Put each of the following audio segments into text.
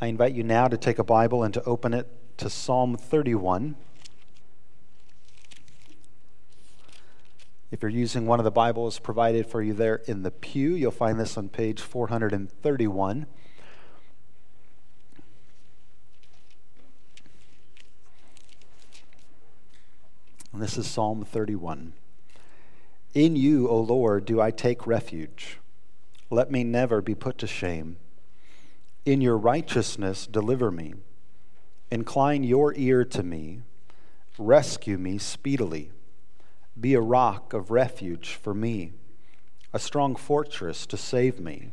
I invite you now to take a Bible and to open it to Psalm 31. If you're using one of the Bibles provided for you there in the pew, you'll find this on page 431. And this is Psalm 31. In you, O Lord, do I take refuge. Let me never be put to shame. In your righteousness, deliver me. Incline your ear to me. Rescue me speedily. Be a rock of refuge for me, a strong fortress to save me.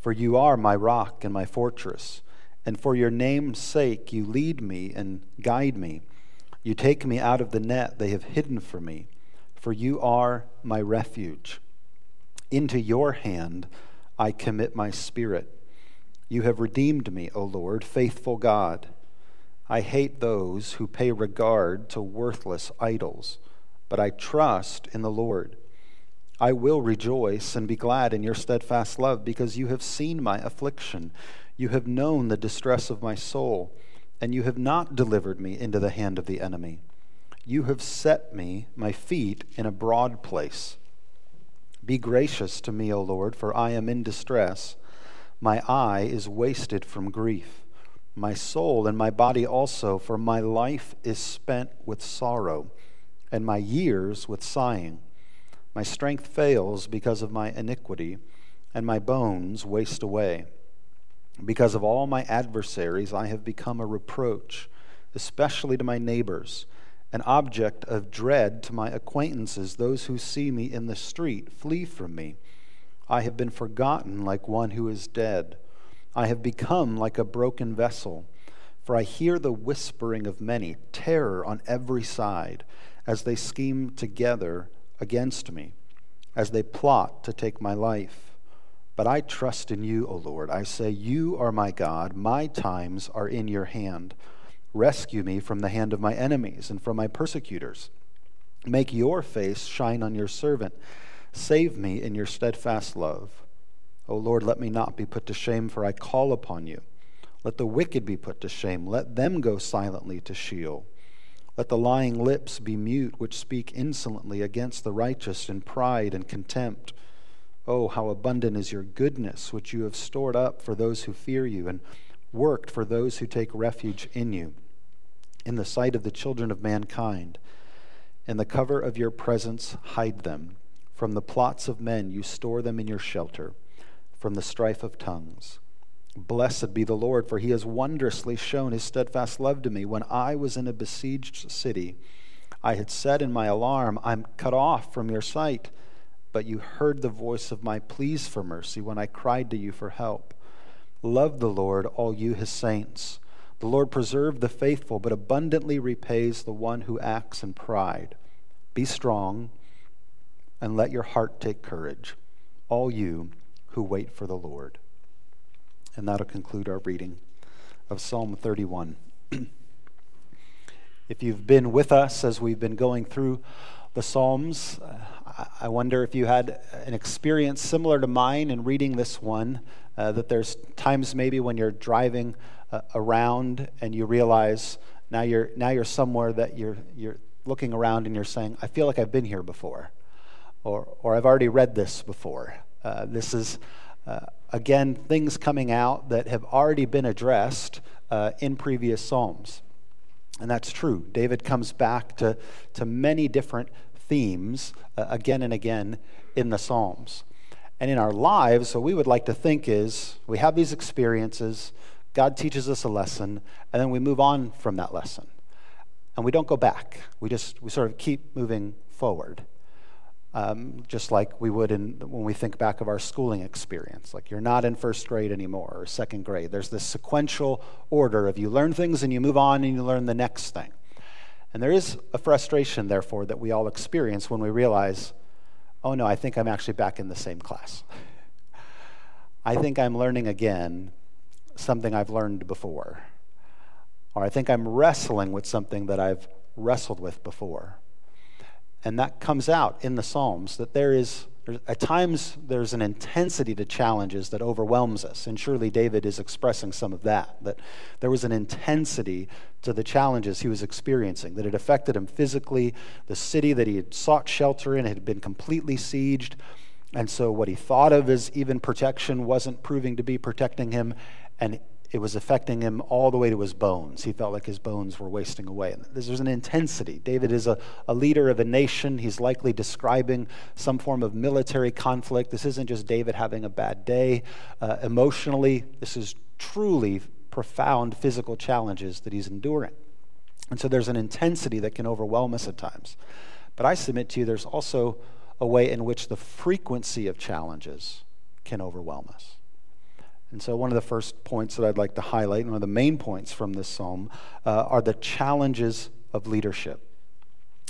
For you are my rock and my fortress, and for your name's sake you lead me and guide me. You take me out of the net they have hidden for me, for you are my refuge. Into your hand I commit my spirit. You have redeemed me, O Lord, faithful God. I hate those who pay regard to worthless idols, but I trust in the Lord. I will rejoice and be glad in your steadfast love, because you have seen my affliction. You have known the distress of my soul and you have not delivered me into the hand of the enemy. You have set me, my feet, in a broad place. Be gracious to me, O Lord, for I am in distress. My eye is wasted from grief, my soul and my body also, for my life is spent with sorrow, and my years with sighing. My strength fails because of my iniquity, and my bones waste away. Because of all my adversaries, I have become a reproach, especially to my neighbors, an object of dread to my acquaintances. Those who see me in the street flee from me. I have been forgotten like one who is dead. I have become like a broken vessel, for I hear the whispering of many, terror on every side, as they scheme together against me, as they plot to take my life. But I trust in you, O Lord. I say, You are my God. My times are in your hand. Rescue me from the hand of my enemies and from my persecutors. Make your face shine on your servant. Save me in your steadfast love. O Lord, let me not be put to shame, for I call upon you. Let the wicked be put to shame. Let them go silently to Sheol. Let the lying lips be mute, which speak insolently against the righteous in pride and contempt. Oh, how abundant is your goodness, which you have stored up for those who fear you and worked for those who take refuge in you. In the sight of the children of mankind, in the cover of your presence, hide them. From the plots of men, you store them in your shelter, from the strife of tongues. Blessed be the Lord, for he has wondrously shown his steadfast love to me. When I was in a besieged city, I had said in my alarm, I'm cut off from your sight but you heard the voice of my pleas for mercy when I cried to you for help. Love the Lord, all you his saints. The Lord preserves the faithful, but abundantly repays the one who acts in pride. Be strong and let your heart take courage, all you who wait for the Lord. And that'll conclude our reading of Psalm 31. if you've been with us as we've been going through the Psalms, I wonder if you had an experience similar to mine in reading this one, uh, that there's times maybe when you're driving uh, around and you realize now you're, now you're somewhere that you're, you're looking around and you're saying, I feel like I've been here before, or, or I've already read this before. Uh, this is, uh, again, things coming out that have already been addressed uh, in previous Psalms. And that's true. David comes back to, to many different themes uh, again and again in the Psalms. And in our lives, what we would like to think is we have these experiences, God teaches us a lesson, and then we move on from that lesson. And we don't go back. We just we sort of keep moving forward. Um, just like we would in, when we think back of our schooling experience. Like you're not in first grade anymore or second grade. There's this sequential order of you learn things and you move on and you learn the next thing. And there is a frustration, therefore, that we all experience when we realize, oh no, I think I'm actually back in the same class. I think I'm learning again something I've learned before. Or I think I'm wrestling with something that I've wrestled with before. And that comes out in the Psalms that there is at times, there's an intensity to challenges that overwhelms us. And surely David is expressing some of that. That there was an intensity to the challenges he was experiencing, that it affected him physically. The city that he had sought shelter in had been completely sieged. And so, what he thought of as even protection wasn't proving to be protecting him. And it was affecting him all the way to his bones. He felt like his bones were wasting away. There's an intensity. David is a, a leader of a nation. He's likely describing some form of military conflict. This isn't just David having a bad day. Uh, emotionally, this is truly profound physical challenges that he's enduring. And so there's an intensity that can overwhelm us at times. But I submit to you, there's also a way in which the frequency of challenges can overwhelm us. And so, one of the first points that I'd like to highlight, one of the main points from this psalm, uh, are the challenges of leadership.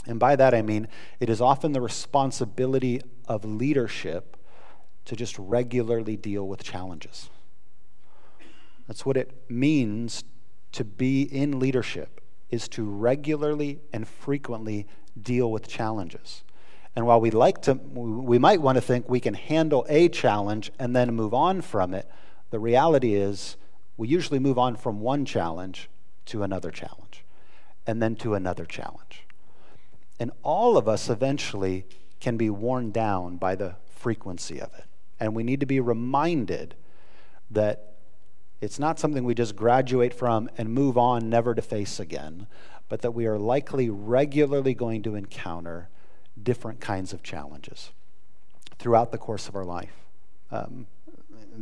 And by that I mean it is often the responsibility of leadership to just regularly deal with challenges. That's what it means to be in leadership is to regularly and frequently deal with challenges. And while we like to we might want to think we can handle a challenge and then move on from it, the reality is, we usually move on from one challenge to another challenge, and then to another challenge. And all of us eventually can be worn down by the frequency of it. And we need to be reminded that it's not something we just graduate from and move on, never to face again, but that we are likely regularly going to encounter different kinds of challenges throughout the course of our life. Um,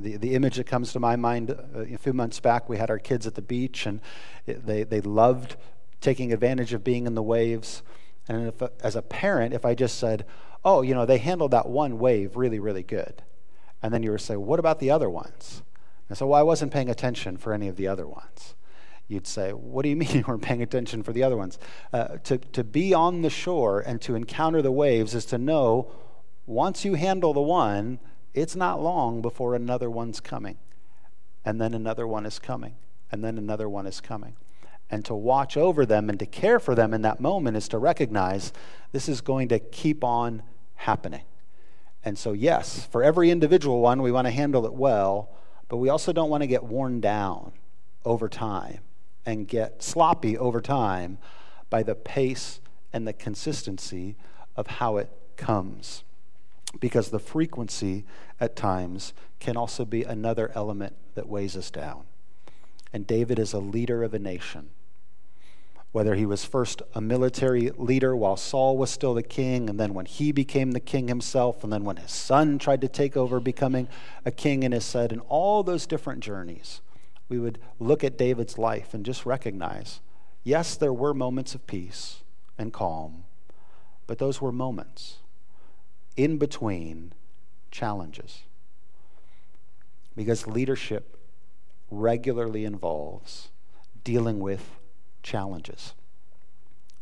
the, the image that comes to my mind uh, a few months back, we had our kids at the beach, and they, they loved taking advantage of being in the waves. And if, as a parent, if I just said, oh, you know, they handled that one wave really, really good. And then you were say, what about the other ones? And so, well, I wasn't paying attention for any of the other ones. You'd say, what do you mean you weren't paying attention for the other ones? Uh, to, to be on the shore and to encounter the waves is to know once you handle the one, it's not long before another one's coming. And then another one is coming. And then another one is coming. And to watch over them and to care for them in that moment is to recognize this is going to keep on happening. And so, yes, for every individual one, we want to handle it well, but we also don't want to get worn down over time and get sloppy over time by the pace and the consistency of how it comes because the frequency at times can also be another element that weighs us down. And David is a leader of a nation. Whether he was first a military leader while Saul was still the king, and then when he became the king himself, and then when his son tried to take over, becoming a king in his stead, and all those different journeys, we would look at David's life and just recognize yes, there were moments of peace and calm, but those were moments in between challenges. Because leadership regularly involves dealing with challenges.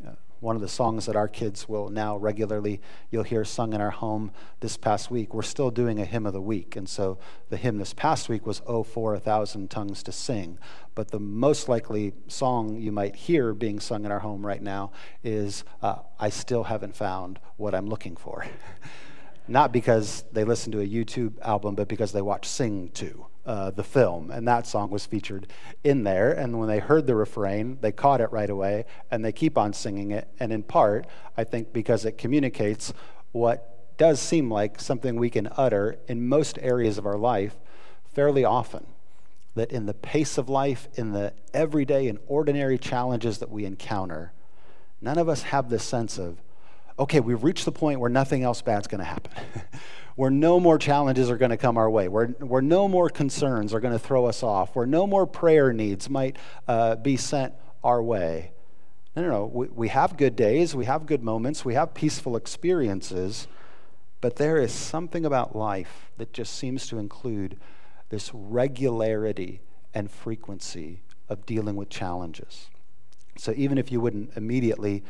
Uh, one of the songs that our kids will now regularly you'll hear sung in our home this past week we're still doing a hymn of the week and so the hymn this past week was oh for a thousand tongues to sing but the most likely song you might hear being sung in our home right now is uh, i still haven't found what i'm looking for not because they listened to a YouTube album, but because they watched Sing 2, uh, the film. And that song was featured in there. And when they heard the refrain, they caught it right away and they keep on singing it. And in part, I think because it communicates what does seem like something we can utter in most areas of our life fairly often. That in the pace of life, in the everyday and ordinary challenges that we encounter, none of us have this sense of, okay, we've reached the point where nothing else bad's going to happen, where no more challenges are going to come our way, where, where no more concerns are going to throw us off, where no more prayer needs might uh, be sent our way. No, no, no. We, we have good days, we have good moments, we have peaceful experiences, but there is something about life that just seems to include this regularity and frequency of dealing with challenges. So even if you wouldn't immediately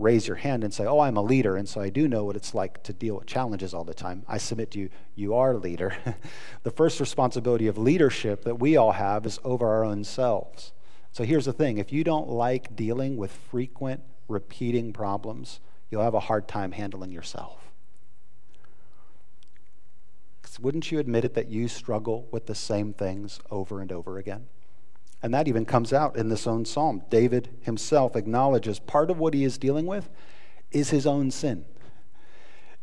raise your hand and say, Oh, I'm a leader, and so I do know what it's like to deal with challenges all the time. I submit to you, you are a leader. the first responsibility of leadership that we all have is over our own selves. So here's the thing if you don't like dealing with frequent, repeating problems, you'll have a hard time handling yourself. wouldn't you admit it that you struggle with the same things over and over again? And that even comes out in this own psalm. David himself acknowledges part of what he is dealing with is his own sin,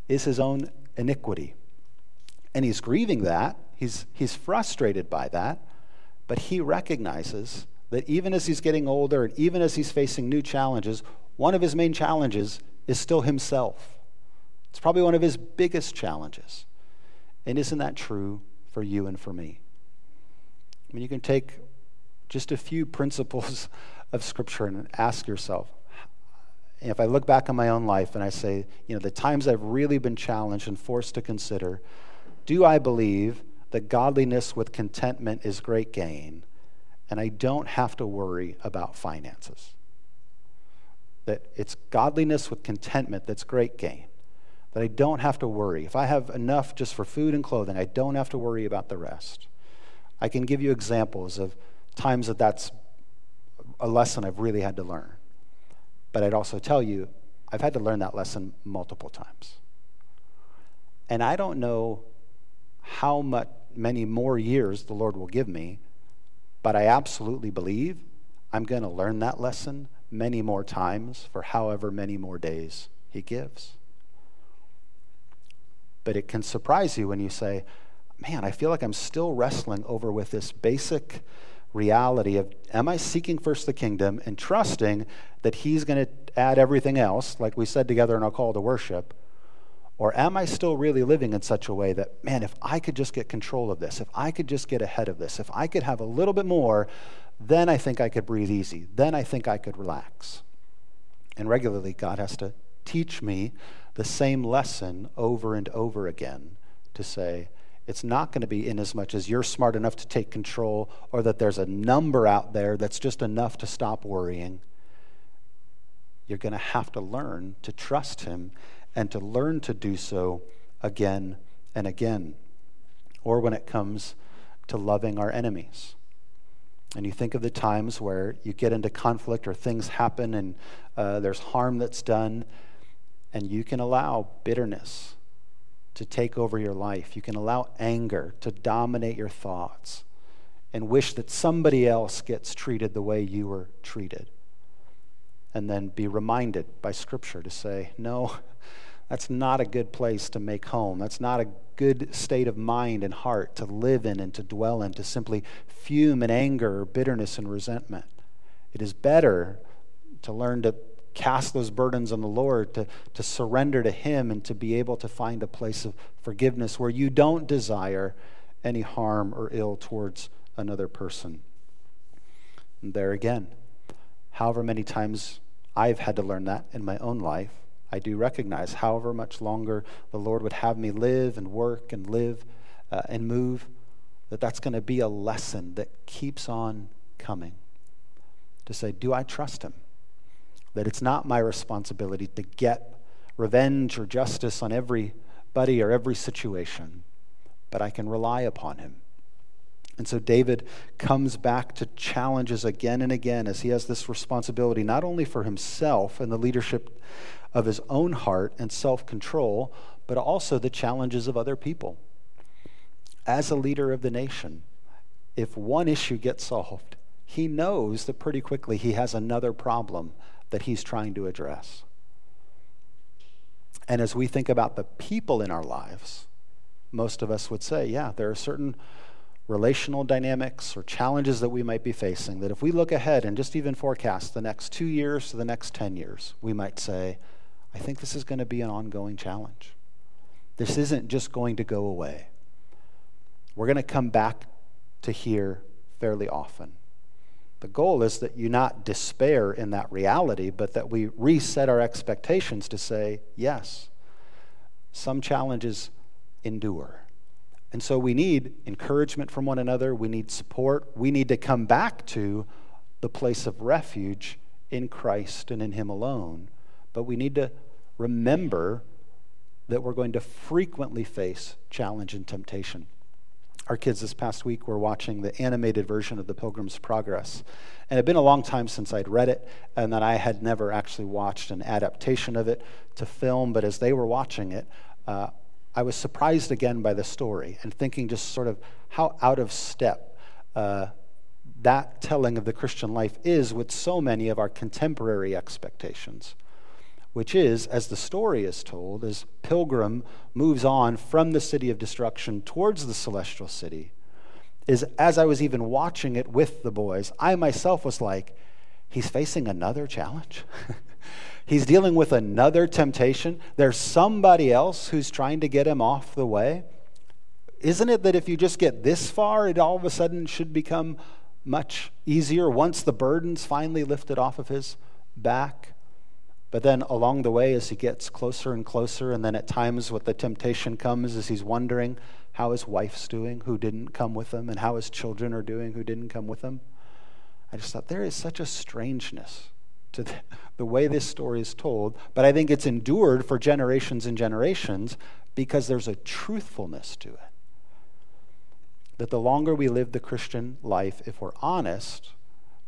is his own iniquity. And he's grieving that, he's, he's frustrated by that, but he recognizes that even as he's getting older and even as he's facing new challenges, one of his main challenges is still himself. It's probably one of his biggest challenges. And isn't that true for you and for me? I mean, you can take just a few principles of Scripture and ask yourself if I look back on my own life and I say, you know, the times I've really been challenged and forced to consider, do I believe that godliness with contentment is great gain and I don't have to worry about finances? That it's godliness with contentment that's great gain. That I don't have to worry. If I have enough just for food and clothing, I don't have to worry about the rest. I can give you examples of times that that's a lesson I've really had to learn. But I'd also tell you, I've had to learn that lesson multiple times. And I don't know how much, many more years the Lord will give me, but I absolutely believe I'm going to learn that lesson many more times for however many more days He gives. But it can surprise you when you say, man, I feel like I'm still wrestling over with this basic reality of am I seeking first the kingdom and trusting that He's going to add everything else, like we said together in our call to worship? Or am I still really living in such a way that, man, if I could just get control of this, if I could just get ahead of this, if I could have a little bit more, then I think I could breathe easy. Then I think I could relax. And regularly, God has to teach me the same lesson over and over again to say, it's not going to be in as much as you're smart enough to take control or that there's a number out there that's just enough to stop worrying. You're going to have to learn to trust Him and to learn to do so again and again. Or when it comes to loving our enemies. And you think of the times where you get into conflict or things happen and uh, there's harm that's done, and you can allow bitterness to take over your life. You can allow anger to dominate your thoughts and wish that somebody else gets treated the way you were treated. And then be reminded by Scripture to say, no, that's not a good place to make home. That's not a good state of mind and heart to live in and to dwell in, to simply fume in anger or bitterness and resentment. It is better to learn to cast those burdens on the Lord, to, to surrender to Him, and to be able to find a place of forgiveness where you don't desire any harm or ill towards another person. And there again, however many times I've had to learn that in my own life, I do recognize however much longer the Lord would have me live and work and live uh, and move, that that's going to be a lesson that keeps on coming. To say, do I trust Him? That it's not my responsibility to get revenge or justice on everybody or every situation, but I can rely upon him. And so David comes back to challenges again and again as he has this responsibility not only for himself and the leadership of his own heart and self control, but also the challenges of other people. As a leader of the nation, if one issue gets solved, he knows that pretty quickly he has another problem that he's trying to address. And as we think about the people in our lives, most of us would say, yeah, there are certain relational dynamics or challenges that we might be facing that if we look ahead and just even forecast the next two years to the next 10 years, we might say, I think this is going to be an ongoing challenge. This isn't just going to go away. We're going to come back to here fairly often. The goal is that you not despair in that reality, but that we reset our expectations to say, yes, some challenges endure. And so we need encouragement from one another. We need support. We need to come back to the place of refuge in Christ and in Him alone. But we need to remember that we're going to frequently face challenge and temptation our kids this past week were watching the animated version of The Pilgrim's Progress. And it had been a long time since I'd read it, and that I had never actually watched an adaptation of it to film. But as they were watching it, uh, I was surprised again by the story and thinking just sort of how out of step uh, that telling of the Christian life is with so many of our contemporary expectations, which is, as the story is told, as Pilgrim moves on from the city of destruction towards the celestial city, is as I was even watching it with the boys, I myself was like, he's facing another challenge. he's dealing with another temptation. There's somebody else who's trying to get him off the way. Isn't it that if you just get this far, it all of a sudden should become much easier once the burden's finally lifted off of his back. But then along the way, as he gets closer and closer, and then at times what the temptation comes is he's wondering how his wife's doing who didn't come with him, and how his children are doing who didn't come with him. I just thought there is such a strangeness to the, the way this story is told, but I think it's endured for generations and generations because there's a truthfulness to it that the longer we live the Christian life, if we're honest,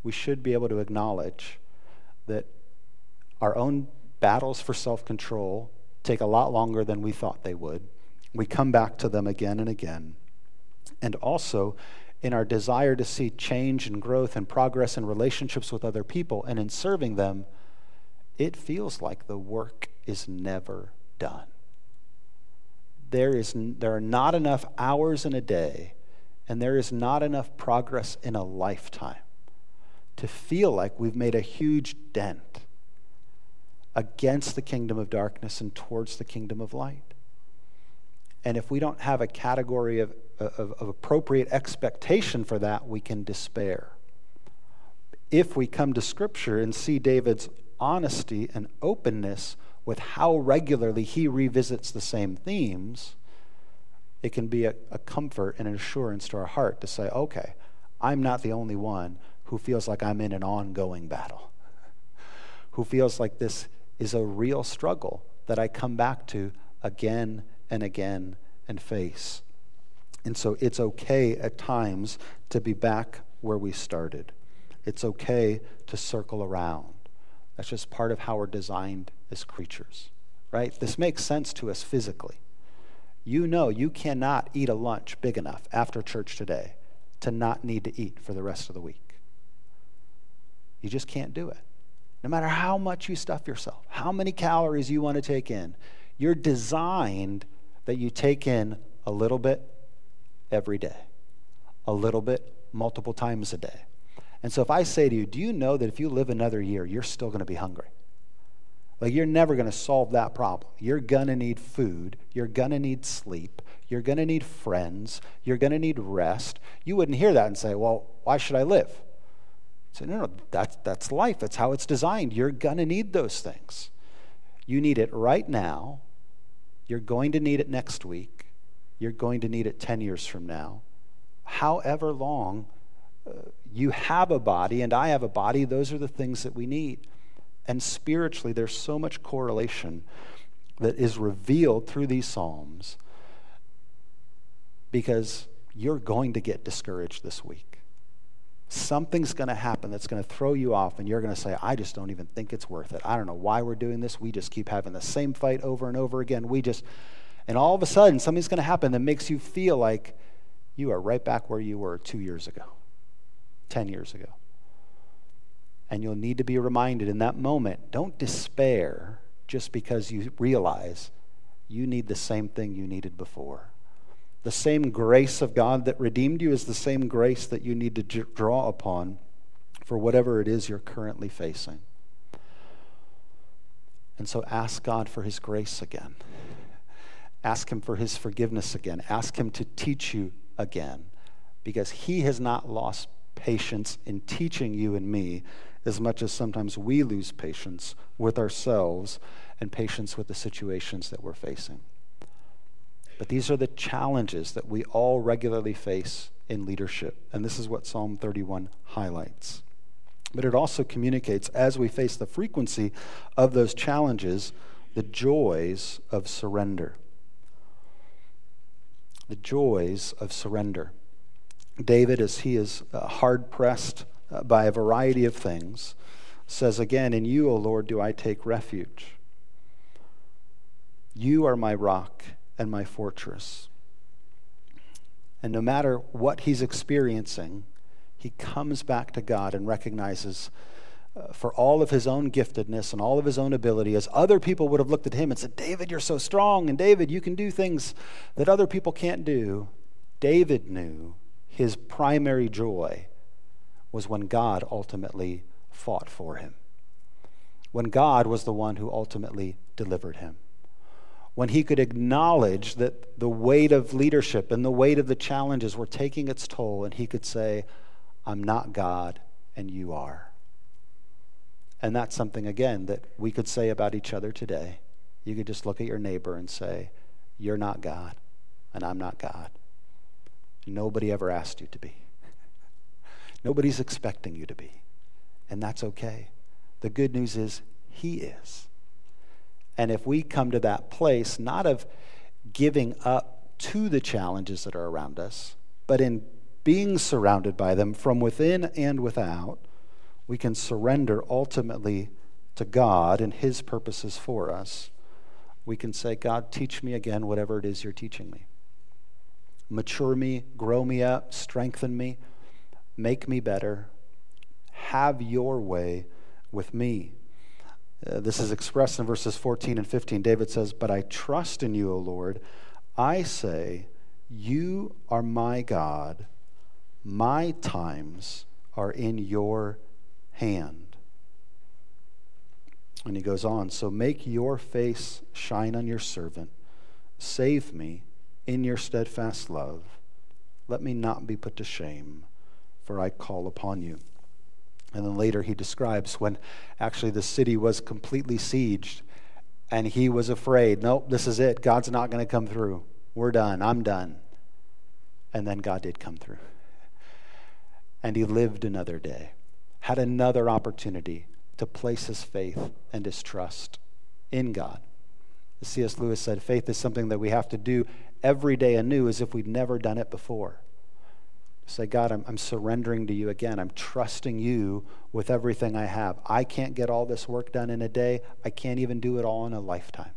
we should be able to acknowledge that our own battles for self control take a lot longer than we thought they would. We come back to them again and again. And also, in our desire to see change and growth and progress in relationships with other people and in serving them, it feels like the work is never done. There, is, there are not enough hours in a day and there is not enough progress in a lifetime to feel like we've made a huge dent against the kingdom of darkness and towards the kingdom of light. And if we don't have a category of, of, of, appropriate expectation for that, we can despair. If we come to Scripture and see David's honesty and openness with how regularly he revisits the same themes, it can be a, a comfort and an assurance to our heart to say, okay, I'm not the only one who feels like I'm in an ongoing battle, who feels like this is a real struggle that I come back to again and again and face. And so it's okay at times to be back where we started. It's okay to circle around. That's just part of how we're designed as creatures, right? This makes sense to us physically you know you cannot eat a lunch big enough after church today to not need to eat for the rest of the week. You just can't do it. No matter how much you stuff yourself, how many calories you want to take in, you're designed that you take in a little bit every day, a little bit multiple times a day. And so if I say to you, do you know that if you live another year, you're still going to be hungry? Like, you're never going to solve that problem. You're going to need food. You're going to need sleep. You're going to need friends. You're going to need rest. You wouldn't hear that and say, well, why should I live? Say, no, no, that's, that's life. That's how it's designed. You're going to need those things. You need it right now. You're going to need it next week. You're going to need it 10 years from now. However long uh, you have a body and I have a body, those are the things that we need. And spiritually, there's so much correlation that is revealed through these Psalms because you're going to get discouraged this week. Something's going to happen that's going to throw you off, and you're going to say, I just don't even think it's worth it. I don't know why we're doing this. We just keep having the same fight over and over again. We just, and all of a sudden, something's going to happen that makes you feel like you are right back where you were two years ago, 10 years ago. And you'll need to be reminded in that moment don't despair just because you realize you need the same thing you needed before. The same grace of God that redeemed you is the same grace that you need to draw upon for whatever it is you're currently facing. And so ask God for His grace again. Ask Him for His forgiveness again. Ask Him to teach you again because He has not lost patience in teaching you and me as much as sometimes we lose patience with ourselves and patience with the situations that we're facing. But these are the challenges that we all regularly face in leadership. And this is what Psalm 31 highlights. But it also communicates, as we face the frequency of those challenges, the joys of surrender. The joys of surrender. David, as he is uh, hard pressed uh, by a variety of things, says again, In you, O Lord, do I take refuge. You are my rock and my fortress. And no matter what he's experiencing, he comes back to God and recognizes uh, for all of his own giftedness and all of his own ability, as other people would have looked at him and said, David, you're so strong, and David, you can do things that other people can't do. David knew his primary joy was when God ultimately fought for him, when God was the one who ultimately delivered him when he could acknowledge that the weight of leadership and the weight of the challenges were taking its toll, and he could say, I'm not God, and you are. And that's something, again, that we could say about each other today. You could just look at your neighbor and say, You're not God, and I'm not God. Nobody ever asked you to be. Nobody's expecting you to be. And that's okay. The good news is, He is. And if we come to that place, not of giving up to the challenges that are around us, but in being surrounded by them from within and without, we can surrender ultimately to God and His purposes for us. We can say, God, teach me again whatever it is you're teaching me. Mature me, grow me up, strengthen me, make me better. Have your way with me. Uh, this is expressed in verses 14 and 15. David says, But I trust in you, O Lord. I say, You are my God. My times are in your hand. And he goes on, So make your face shine on your servant. Save me in your steadfast love. Let me not be put to shame, for I call upon you. And then later he describes when actually the city was completely sieged and he was afraid. Nope, this is it. God's not going to come through. We're done. I'm done. And then God did come through. And he lived another day, had another opportunity to place his faith and his trust in God. C.S. Lewis said, faith is something that we have to do every day anew as if we'd never done it before. Say, God, I'm, I'm surrendering to you again. I'm trusting you with everything I have. I can't get all this work done in a day, I can't even do it all in a lifetime.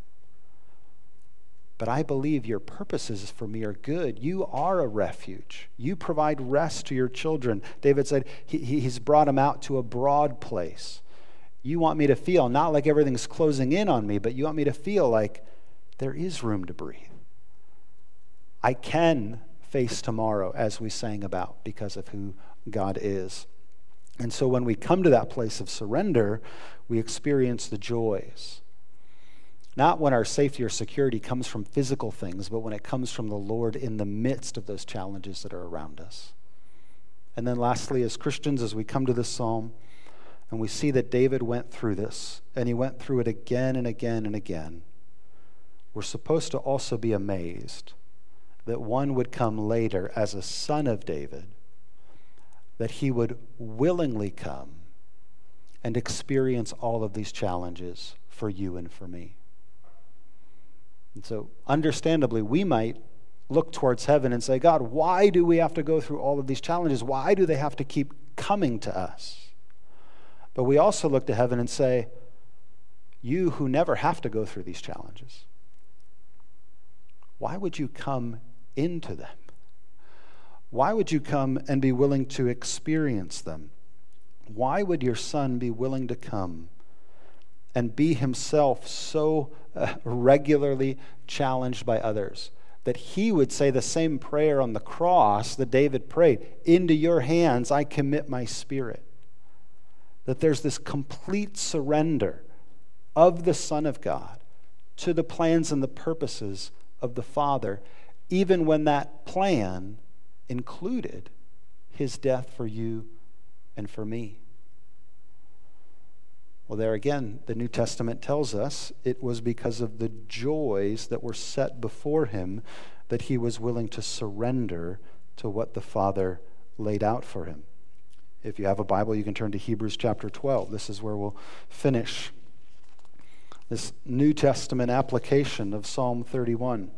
But I believe your purposes for me are good. You are a refuge. You provide rest to your children. David said he, he's brought them out to a broad place. You want me to feel not like everything's closing in on me, but you want me to feel like there is room to breathe. I can face tomorrow, as we sang about, because of who God is. And so when we come to that place of surrender, we experience the joys. Not when our safety or security comes from physical things, but when it comes from the Lord in the midst of those challenges that are around us. And then, lastly, as Christians, as we come to this psalm and we see that David went through this, and he went through it again and again and again, we're supposed to also be amazed that one would come later as a son of David, that he would willingly come and experience all of these challenges for you and for me. And so, understandably, we might look towards heaven and say, God, why do we have to go through all of these challenges? Why do they have to keep coming to us? But we also look to heaven and say, You who never have to go through these challenges, why would you come into them? Why would you come and be willing to experience them? Why would your son be willing to come and be himself so uh, regularly challenged by others that he would say the same prayer on the cross that David prayed Into your hands I commit my spirit? That there's this complete surrender of the Son of God to the plans and the purposes of the Father even when that plan included his death for you and for me. Well, there again, the New Testament tells us it was because of the joys that were set before him that he was willing to surrender to what the Father laid out for him. If you have a Bible, you can turn to Hebrews chapter 12. This is where we'll finish this New Testament application of Psalm 31.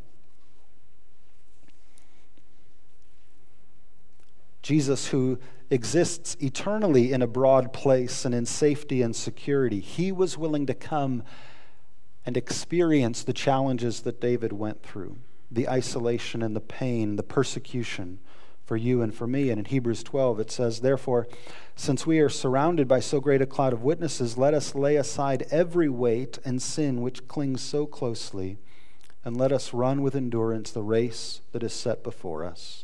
Jesus, who exists eternally in a broad place and in safety and security, he was willing to come and experience the challenges that David went through. the isolation and the pain, the persecution for you and for me. And in Hebrews 12, it says, Therefore, since we are surrounded by so great a cloud of witnesses, let us lay aside every weight and sin which clings so closely, and let us run with endurance the race that is set before us,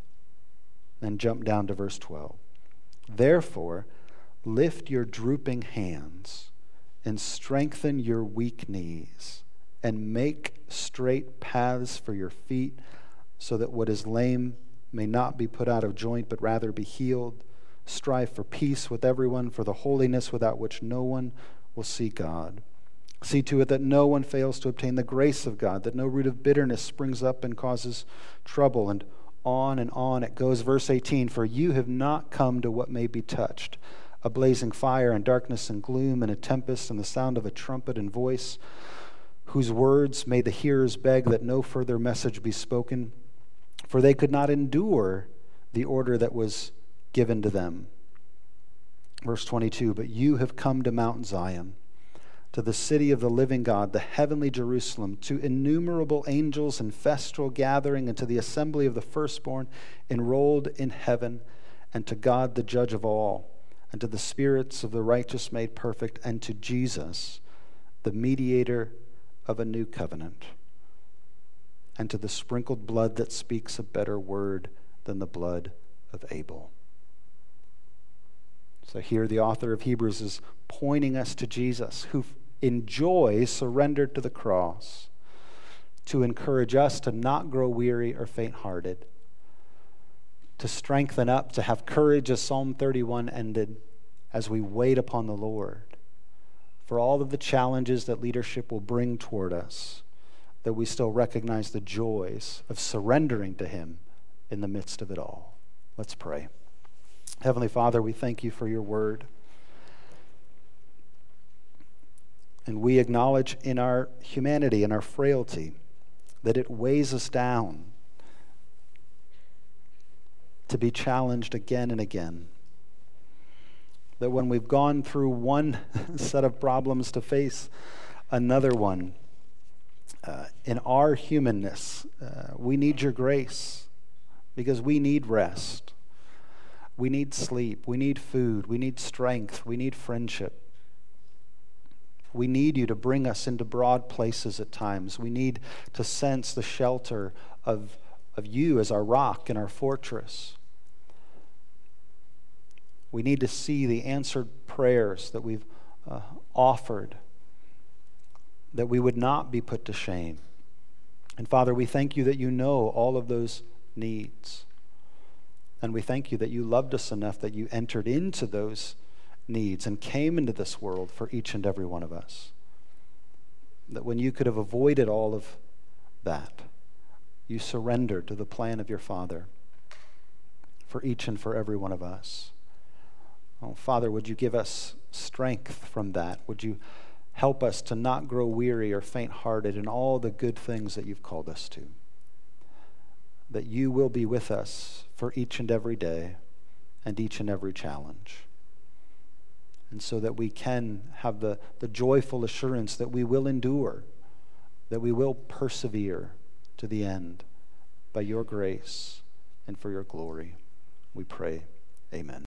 Then jump down to verse 12. Therefore, lift your drooping hands and strengthen your weak knees, and make straight paths for your feet, so that what is lame may not be put out of joint, but rather be healed. Strive for peace with everyone, for the holiness without which no one will see God. See to it that no one fails to obtain the grace of God, that no root of bitterness springs up and causes trouble. And on and on it goes. Verse 18 For you have not come to what may be touched a blazing fire, and darkness and gloom, and a tempest, and the sound of a trumpet and voice, whose words made the hearers beg that no further message be spoken for they could not endure the order that was given to them. Verse 22 But you have come to Mount Zion, to the city of the living God, the heavenly Jerusalem, to innumerable angels in festal gathering, and to the assembly of the firstborn enrolled in heaven, and to God the judge of all, and to the spirits of the righteous made perfect, and to Jesus, the mediator of a new covenant and to the sprinkled blood that speaks a better word than the blood of Abel. So here the author of Hebrews is pointing us to Jesus, who in joy surrendered to the cross to encourage us to not grow weary or faint hearted, to strengthen up, to have courage, as Psalm 31 ended, as we wait upon the Lord for all of the challenges that leadership will bring toward us that we still recognize the joys of surrendering to Him in the midst of it all. Let's pray. Heavenly Father, we thank you for your word. And we acknowledge in our humanity and our frailty that it weighs us down to be challenged again and again. That when we've gone through one set of problems to face another one, uh, in our humanness, uh, we need your grace because we need rest. We need sleep. We need food. We need strength. We need friendship. We need you to bring us into broad places at times. We need to sense the shelter of, of you as our rock and our fortress. We need to see the answered prayers that we've uh, offered that we would not be put to shame. And Father, we thank you that you know all of those needs. And we thank you that you loved us enough that you entered into those needs and came into this world for each and every one of us. That when you could have avoided all of that, you surrendered to the plan of your Father for each and for every one of us. Oh, Father, would you give us strength from that? Would you Help us to not grow weary or faint hearted in all the good things that you've called us to. That you will be with us for each and every day and each and every challenge. And so that we can have the, the joyful assurance that we will endure, that we will persevere to the end by your grace and for your glory. We pray. Amen.